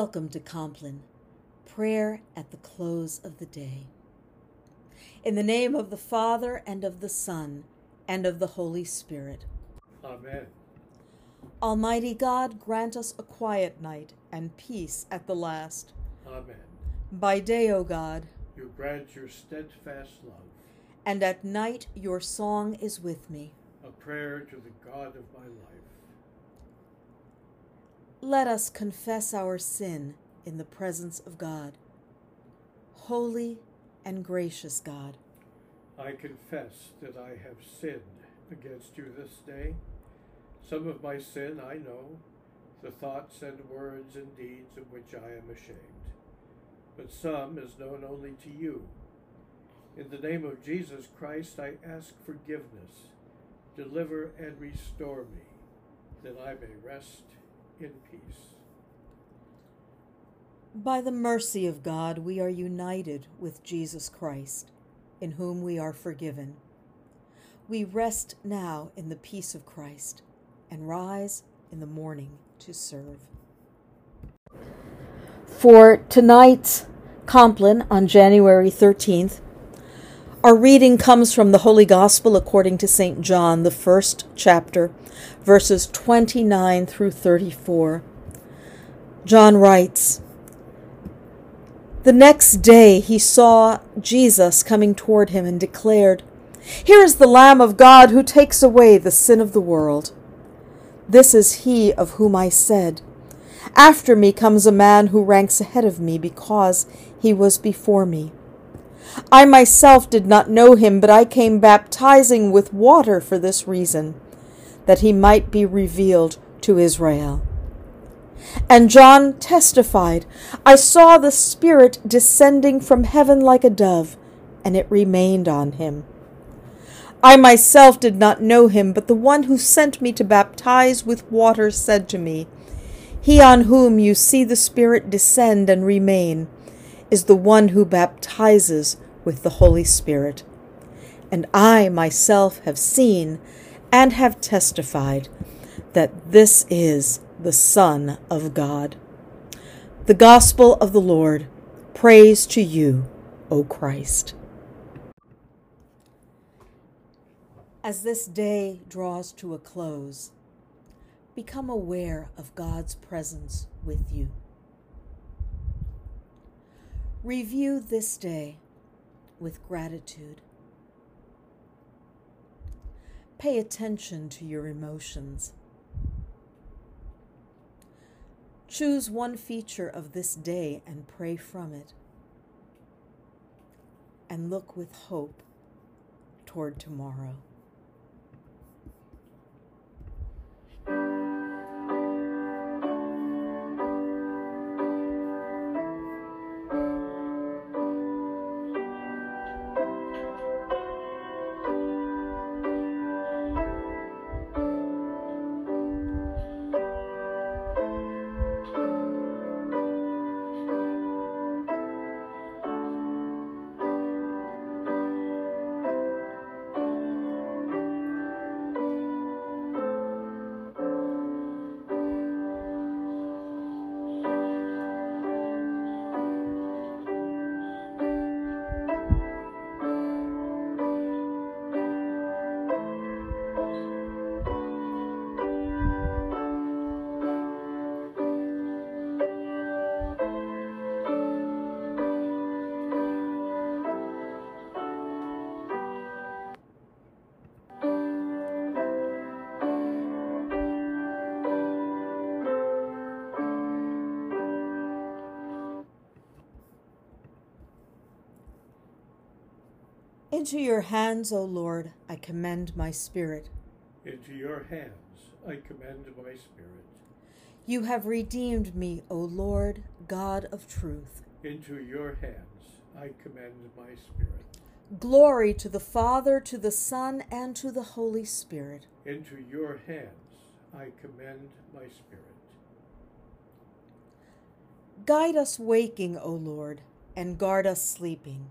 Welcome to Compline, prayer at the close of the day. In the name of the Father, and of the Son, and of the Holy Spirit. Amen. Almighty God, grant us a quiet night and peace at the last. Amen. By day, O God, You grant your steadfast love, and at night your song is with me. a prayer to the God of my life. Let us confess our sin in the presence of God. Holy and gracious God, I confess that I have sinned against you this day. Some of my sin I know, the thoughts and words and deeds of which I am ashamed, but some is known only to you. In the name of Jesus Christ, I ask forgiveness. Deliver and restore me, that I may rest in peace. by the mercy of God, we are united with Jesus Christ, in whom we are forgiven. We rest now in the peace of Christ and rise in the morning to serve. For tonight's Compline on January 13th, our reading comes from the Holy Gospel according to St. John, the first chapter, verses 29 through 34. John writes, The next day he saw Jesus coming toward him and declared, Here is the Lamb of God who takes away the sin of the world. This is he of whom I said, After me comes a man who ranks ahead of me because he was before me. I myself did not know him, but I came baptizing with water for this reason, that he might be revealed to Israel. And John testified, I saw the Spirit descending from heaven like a dove, and it remained on him. I myself did not know him, but the one who sent me to baptize with water said to me, He on whom you see the Spirit descend and remain is the one who baptizes with the Holy Spirit. And I myself have seen and have testified that this is the Son of God. The Gospel of the Lord. Praise to you, O Christ. As this day draws to a close, become aware of God's presence with you. Review this day with gratitude. Pay attention to your emotions. Choose one feature of this day and pray from it. And look with hope toward tomorrow. Into your hands, O Lord, I commend my spirit. Into your hands I commend my spirit. You have redeemed me, O Lord, God of truth. Into your hands I commend my spirit. Glory to the Father, to the Son, and to the Holy Spirit. Into your hands I commend my spirit. Guide us waking, O Lord, and guard us sleeping,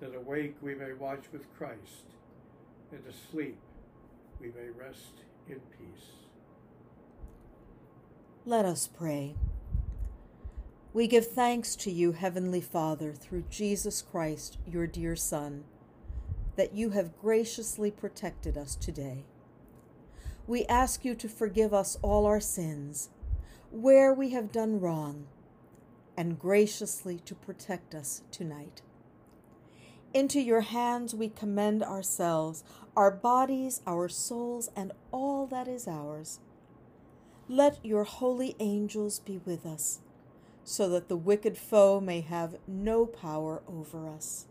that awake we may watch with Christ, and asleep we may rest in peace. Let us pray. We give thanks to you, Heavenly Father, through Jesus Christ, your dear Son, that you have graciously protected us today. We ask you to forgive us all our sins, where we have done wrong, and graciously to protect us tonight. Into your hands we commend ourselves, our bodies, our souls, and all that is ours. Let your holy angels be with us, so that the wicked foe may have no power over us.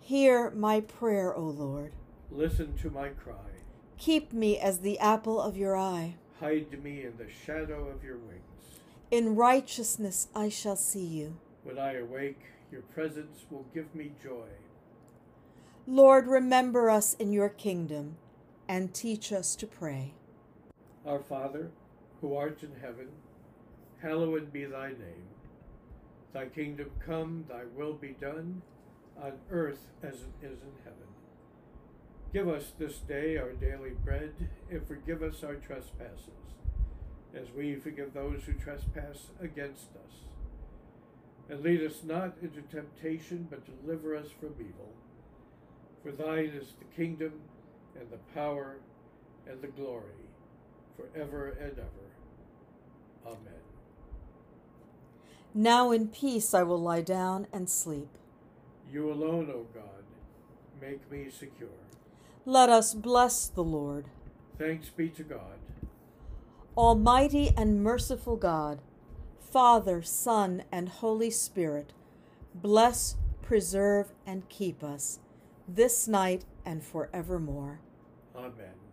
Hear my prayer, O Lord. Listen to my cry. Keep me as the apple of your eye. Hide me in the shadow of your wings. In righteousness I shall see you. When I awake, your presence will give me joy. Lord, remember us in your kingdom and teach us to pray. Our Father, who art in heaven, hallowed be thy name. Thy kingdom come, thy will be done, on earth as it is in heaven. Give us this day our daily bread, and forgive us our trespasses, as we forgive those who trespass against us. And lead us not into temptation, but deliver us from evil. For thine is the kingdom, and the power, and the glory, forever and ever. Amen. Now in peace I will lie down and sleep. You alone, O God, make me secure. Let us bless the Lord. Thanks be to God. Almighty and merciful God, Father, Son, and Holy Spirit, bless, preserve, and keep us this night and forevermore. Amen.